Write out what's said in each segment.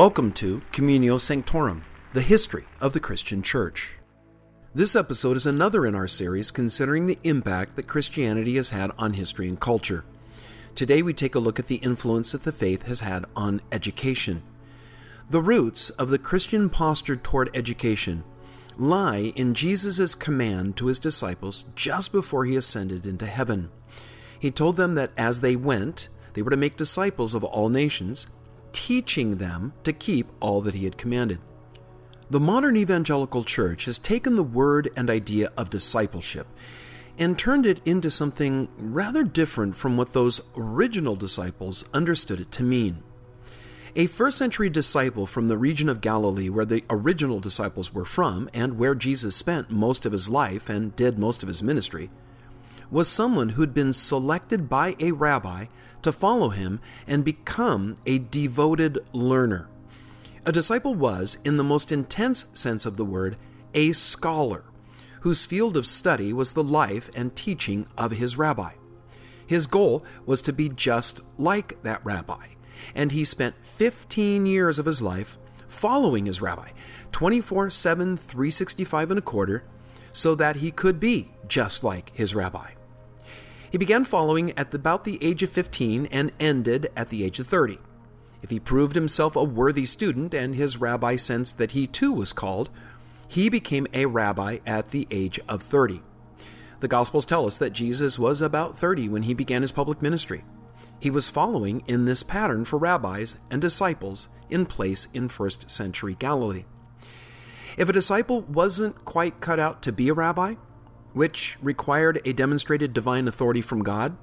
Welcome to Communio Sanctorum, the history of the Christian Church. This episode is another in our series considering the impact that Christianity has had on history and culture. Today we take a look at the influence that the faith has had on education. The roots of the Christian posture toward education lie in Jesus' command to his disciples just before he ascended into heaven. He told them that as they went, they were to make disciples of all nations, teaching them to keep all that he had commanded. The modern evangelical church has taken the word and idea of discipleship and turned it into something rather different from what those original disciples understood it to mean. A first century disciple from the region of Galilee, where the original disciples were from, and where Jesus spent most of his life and did most of his ministry, was someone who'd been selected by a rabbi to follow him and become a devoted learner. A disciple was, in the most intense sense of the word, a scholar, whose field of study was the life and teaching of his rabbi. His goal was to be just like that rabbi, and he spent 15 years of his life following his rabbi, 24 7, 365 and a quarter, so that he could be just like his rabbi. He began following at about the age of 15 and ended at the age of 30. If he proved himself a worthy student and his rabbi sensed that he too was called, he became a rabbi at the age of 30. The Gospels tell us that Jesus was about 30 when he began his public ministry. He was following in this pattern for rabbis and disciples in place in first century Galilee. If a disciple wasn't quite cut out to be a rabbi, which required a demonstrated divine authority from God,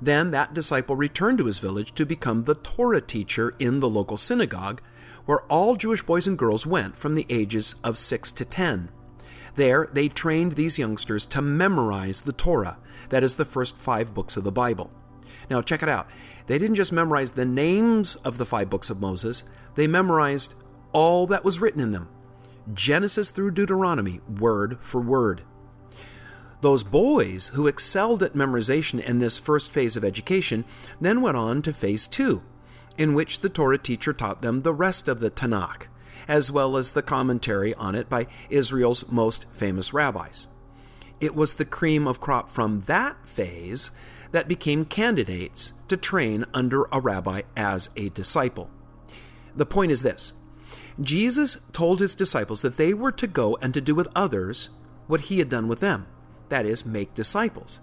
then that disciple returned to his village to become the Torah teacher in the local synagogue, where all Jewish boys and girls went from the ages of 6 to 10. There, they trained these youngsters to memorize the Torah, that is, the first five books of the Bible. Now, check it out. They didn't just memorize the names of the five books of Moses, they memorized all that was written in them Genesis through Deuteronomy, word for word. Those boys who excelled at memorization in this first phase of education then went on to phase two, in which the Torah teacher taught them the rest of the Tanakh, as well as the commentary on it by Israel's most famous rabbis. It was the cream of crop from that phase that became candidates to train under a rabbi as a disciple. The point is this Jesus told his disciples that they were to go and to do with others what he had done with them that is, make disciples.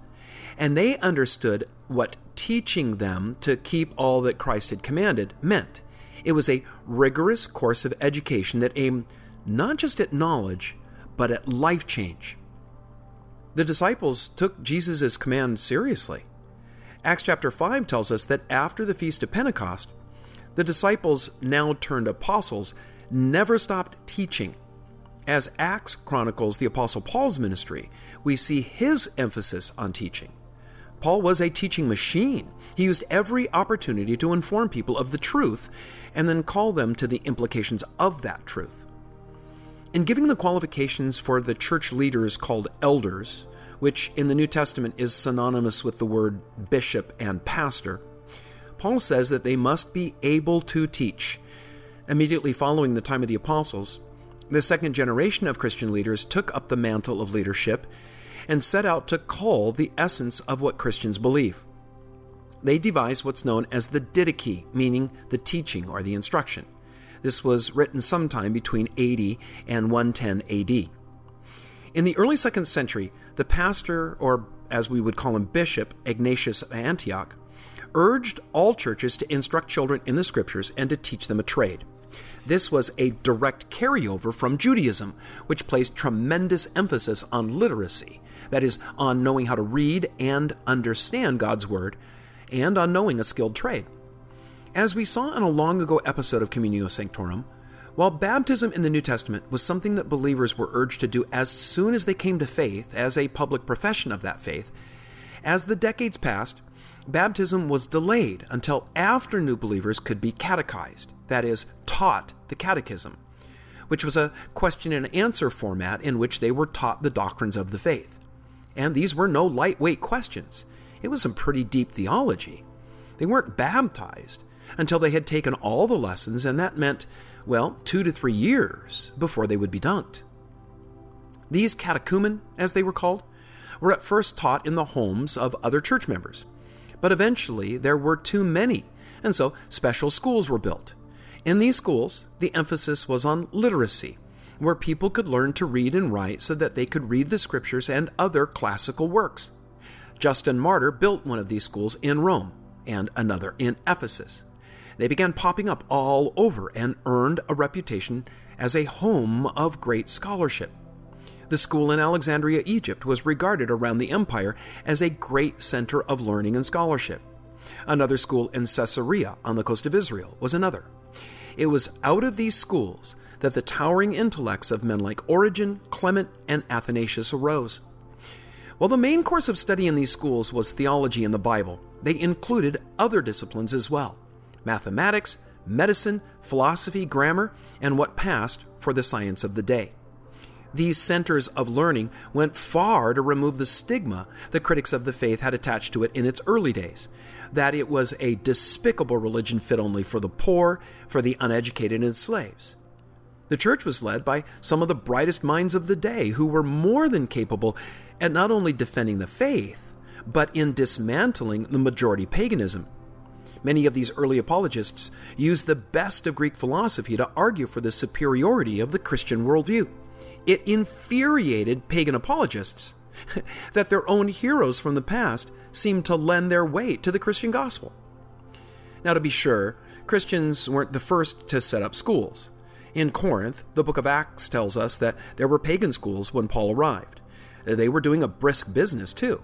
And they understood what teaching them to keep all that Christ had commanded meant. It was a rigorous course of education that aimed not just at knowledge, but at life change. The disciples took Jesus' command seriously. Acts chapter 5 tells us that after the Feast of Pentecost, the disciples, now turned apostles, never stopped teaching as Acts chronicles the Apostle Paul's ministry, we see his emphasis on teaching. Paul was a teaching machine. He used every opportunity to inform people of the truth and then call them to the implications of that truth. In giving the qualifications for the church leaders called elders, which in the New Testament is synonymous with the word bishop and pastor, Paul says that they must be able to teach. Immediately following the time of the apostles, the second generation of Christian leaders took up the mantle of leadership and set out to cull the essence of what Christians believe. They devised what's known as the Didache, meaning the teaching or the instruction. This was written sometime between 80 and 110 AD. In the early second century, the pastor, or as we would call him, bishop, Ignatius of Antioch, urged all churches to instruct children in the scriptures and to teach them a trade. This was a direct carryover from Judaism, which placed tremendous emphasis on literacy, that is, on knowing how to read and understand God's Word, and on knowing a skilled trade. As we saw in a long ago episode of Communio Sanctorum, while baptism in the New Testament was something that believers were urged to do as soon as they came to faith as a public profession of that faith, as the decades passed, baptism was delayed until after new believers could be catechized, that is, taught the catechism, which was a question and answer format in which they were taught the doctrines of the faith. And these were no lightweight questions, it was some pretty deep theology. They weren't baptized, until they had taken all the lessons, and that meant, well, two to three years before they would be dunked. These catechumen, as they were called, were at first taught in the homes of other church members. But eventually there were too many, and so special schools were built. In these schools, the emphasis was on literacy, where people could learn to read and write so that they could read the scriptures and other classical works. Justin Martyr built one of these schools in Rome and another in Ephesus. They began popping up all over and earned a reputation as a home of great scholarship. The school in Alexandria, Egypt was regarded around the empire as a great center of learning and scholarship. Another school in Caesarea on the coast of Israel was another. It was out of these schools that the towering intellects of men like Origen, Clement, and Athanasius arose. While the main course of study in these schools was theology and the Bible, they included other disciplines as well mathematics, medicine, philosophy, grammar, and what passed for the science of the day. These centers of learning went far to remove the stigma the critics of the faith had attached to it in its early days that it was a despicable religion fit only for the poor, for the uneducated, and slaves. The church was led by some of the brightest minds of the day who were more than capable at not only defending the faith, but in dismantling the majority paganism. Many of these early apologists used the best of Greek philosophy to argue for the superiority of the Christian worldview. It infuriated pagan apologists that their own heroes from the past seemed to lend their weight to the Christian gospel. Now, to be sure, Christians weren't the first to set up schools. In Corinth, the book of Acts tells us that there were pagan schools when Paul arrived. They were doing a brisk business, too.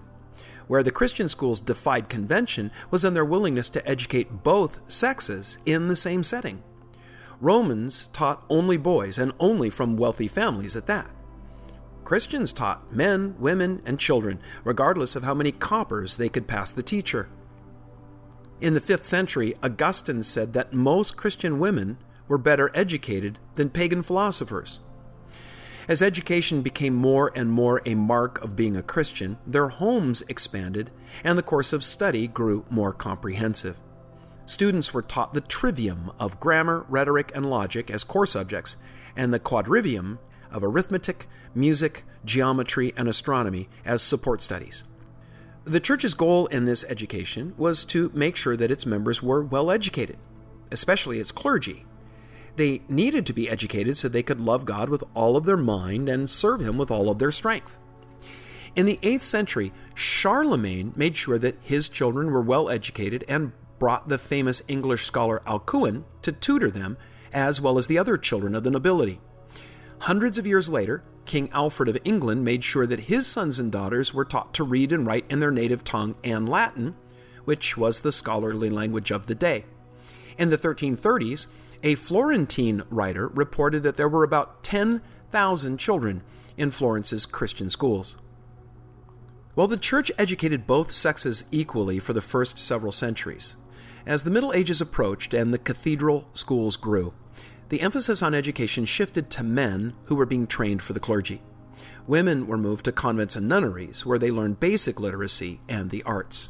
Where the Christian schools defied convention was in their willingness to educate both sexes in the same setting. Romans taught only boys, and only from wealthy families at that. Christians taught men, women, and children, regardless of how many coppers they could pass the teacher. In the 5th century, Augustine said that most Christian women were better educated than pagan philosophers. As education became more and more a mark of being a Christian, their homes expanded and the course of study grew more comprehensive students were taught the trivium of grammar, rhetoric, and logic as core subjects, and the quadrivium of arithmetic, music, geometry, and astronomy as support studies. The church's goal in this education was to make sure that its members were well educated, especially its clergy. They needed to be educated so they could love God with all of their mind and serve Him with all of their strength. In the 8th century, Charlemagne made sure that his children were well educated and brought the famous English scholar Alcuin to tutor them, as well as the other children of the nobility. Hundreds of years later, King Alfred of England made sure that his sons and daughters were taught to read and write in their native tongue and Latin, which was the scholarly language of the day. In the 1330s, a Florentine writer reported that there were about 10,000 children in Florence's Christian schools. While the church educated both sexes equally for the first several centuries, as the Middle Ages approached and the cathedral schools grew, the emphasis on education shifted to men who were being trained for the clergy. Women were moved to convents and nunneries, where they learned basic literacy and the arts.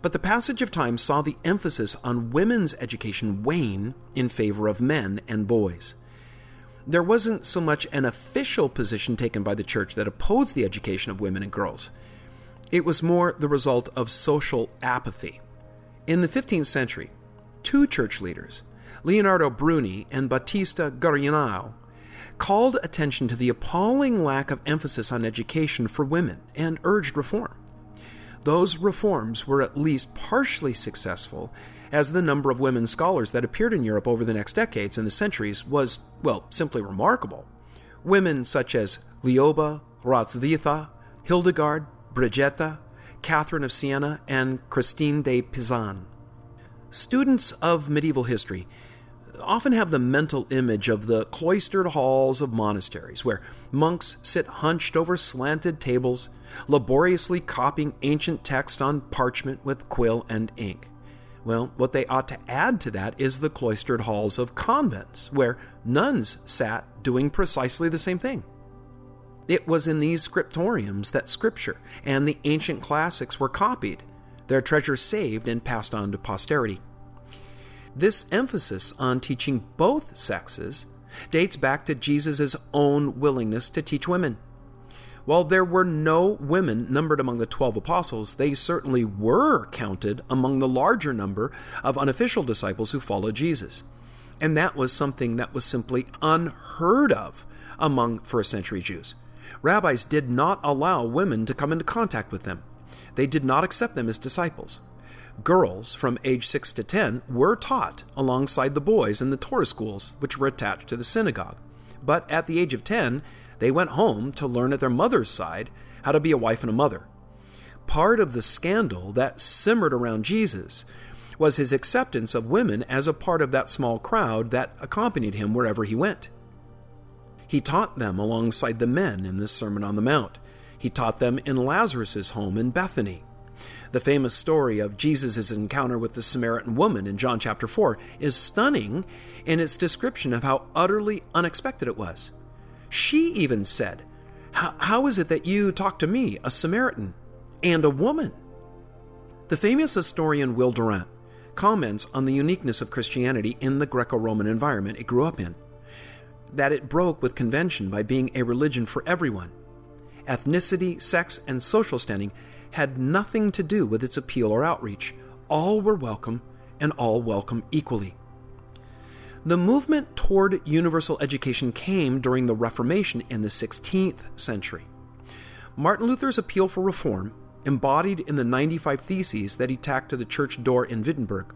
But the passage of time saw the emphasis on women's education wane in favor of men and boys. There wasn't so much an official position taken by the church that opposed the education of women and girls. It was more the result of social apathy. In the 15th century, two church leaders, Leonardo Bruni and Battista Garignano, called attention to the appalling lack of emphasis on education for women and urged reform. Those reforms were at least partially successful, as the number of women scholars that appeared in Europe over the next decades and the centuries was, well, simply remarkable. Women such as Lioba, Hrotsvitha, Hildegard, Brigitta, Catherine of Siena, and Christine de Pisan. Students of medieval history often have the mental image of the cloistered halls of monasteries, where monks sit hunched over slanted tables, laboriously copying ancient text on parchment with quill and ink. Well, what they ought to add to that is the cloistered halls of convents, where nuns sat doing precisely the same thing. It was in these scriptoriums that Scripture and the ancient classics were copied, their treasures saved and passed on to posterity. This emphasis on teaching both sexes dates back to Jesus' own willingness to teach women. While there were no women numbered among the twelve apostles, they certainly were counted among the larger number of unofficial disciples who followed Jesus. And that was something that was simply unheard of among first century Jews. Rabbis did not allow women to come into contact with them, they did not accept them as disciples. Girls from age 6 to 10 were taught alongside the boys in the Torah schools, which were attached to the synagogue. But at the age of 10, they went home to learn at their mother's side how to be a wife and a mother. Part of the scandal that simmered around Jesus was his acceptance of women as a part of that small crowd that accompanied him wherever he went. He taught them alongside the men in the Sermon on the Mount. He taught them in Lazarus' home in Bethany. The famous story of Jesus' encounter with the Samaritan woman in John chapter 4 is stunning in its description of how utterly unexpected it was. She even said, How is it that you talk to me, a Samaritan, and a woman? The famous historian Will Durant comments on the uniqueness of Christianity in the Greco Roman environment it grew up in, that it broke with convention by being a religion for everyone. Ethnicity, sex, and social standing had nothing to do with its appeal or outreach. All were welcome, and all welcome equally. The movement toward universal education came during the Reformation in the 16th century. Martin Luther's appeal for reform, embodied in the 95 Theses that he tacked to the church door in Wittenberg,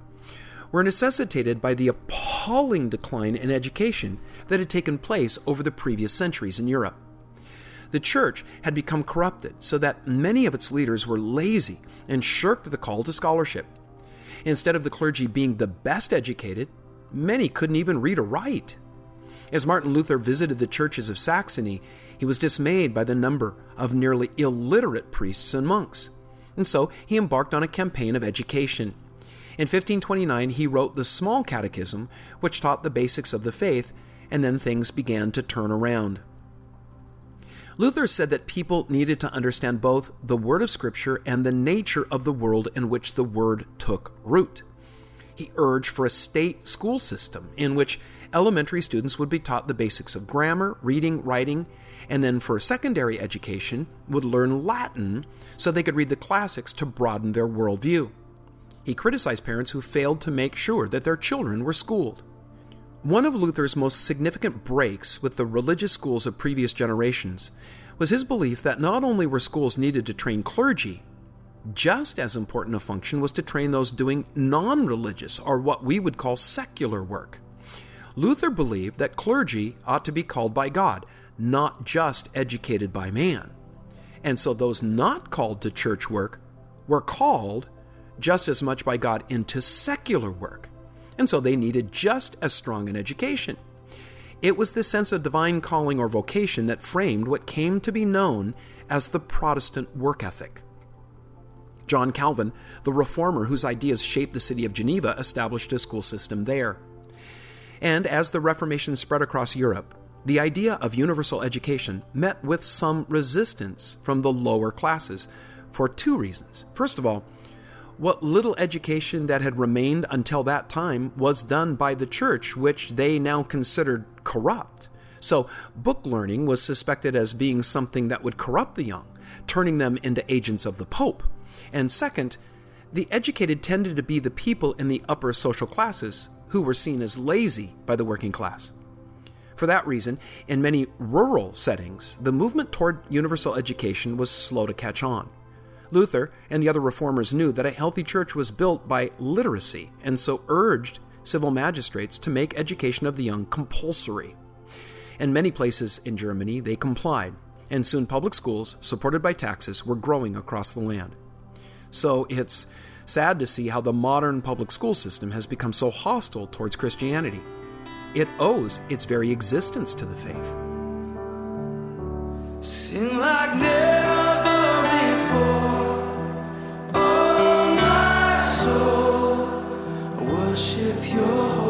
were necessitated by the appalling decline in education that had taken place over the previous centuries in Europe. The church had become corrupted so that many of its leaders were lazy and shirked the call to scholarship. Instead of the clergy being the best educated, many couldn't even read or write. As Martin Luther visited the churches of Saxony, he was dismayed by the number of nearly illiterate priests and monks. And so he embarked on a campaign of education. In 1529, he wrote the Small Catechism, which taught the basics of the faith, and then things began to turn around. Luther said that people needed to understand both the word of Scripture and the nature of the world in which the word took root. He urged for a state school system in which elementary students would be taught the basics of grammar, reading, writing, and then for secondary education would learn Latin so they could read the classics to broaden their worldview. He criticized parents who failed to make sure that their children were schooled. One of Luther's most significant breaks with the religious schools of previous generations was his belief that not only were schools needed to train clergy, just as important a function was to train those doing non religious, or what we would call secular work. Luther believed that clergy ought to be called by God, not just educated by man. And so those not called to church work were called just as much by God into secular work and so they needed just as strong an education. It was this sense of divine calling or vocation that framed what came to be known as the Protestant work ethic. John Calvin, the reformer whose ideas shaped the city of Geneva, established a school system there. And as the Reformation spread across Europe, the idea of universal education met with some resistance from the lower classes for two reasons. First of all, what little education that had remained until that time was done by the church, which they now considered corrupt. So, book learning was suspected as being something that would corrupt the young, turning them into agents of the Pope. And second, the educated tended to be the people in the upper social classes who were seen as lazy by the working class. For that reason, in many rural settings, the movement toward universal education was slow to catch on. Luther and the other reformers knew that a healthy church was built by literacy and so urged civil magistrates to make education of the young compulsory. In many places in Germany, they complied, and soon public schools, supported by taxes, were growing across the land. So it's sad to see how the modern public school system has become so hostile towards Christianity. It owes its very existence to the faith. Sing like never before. 就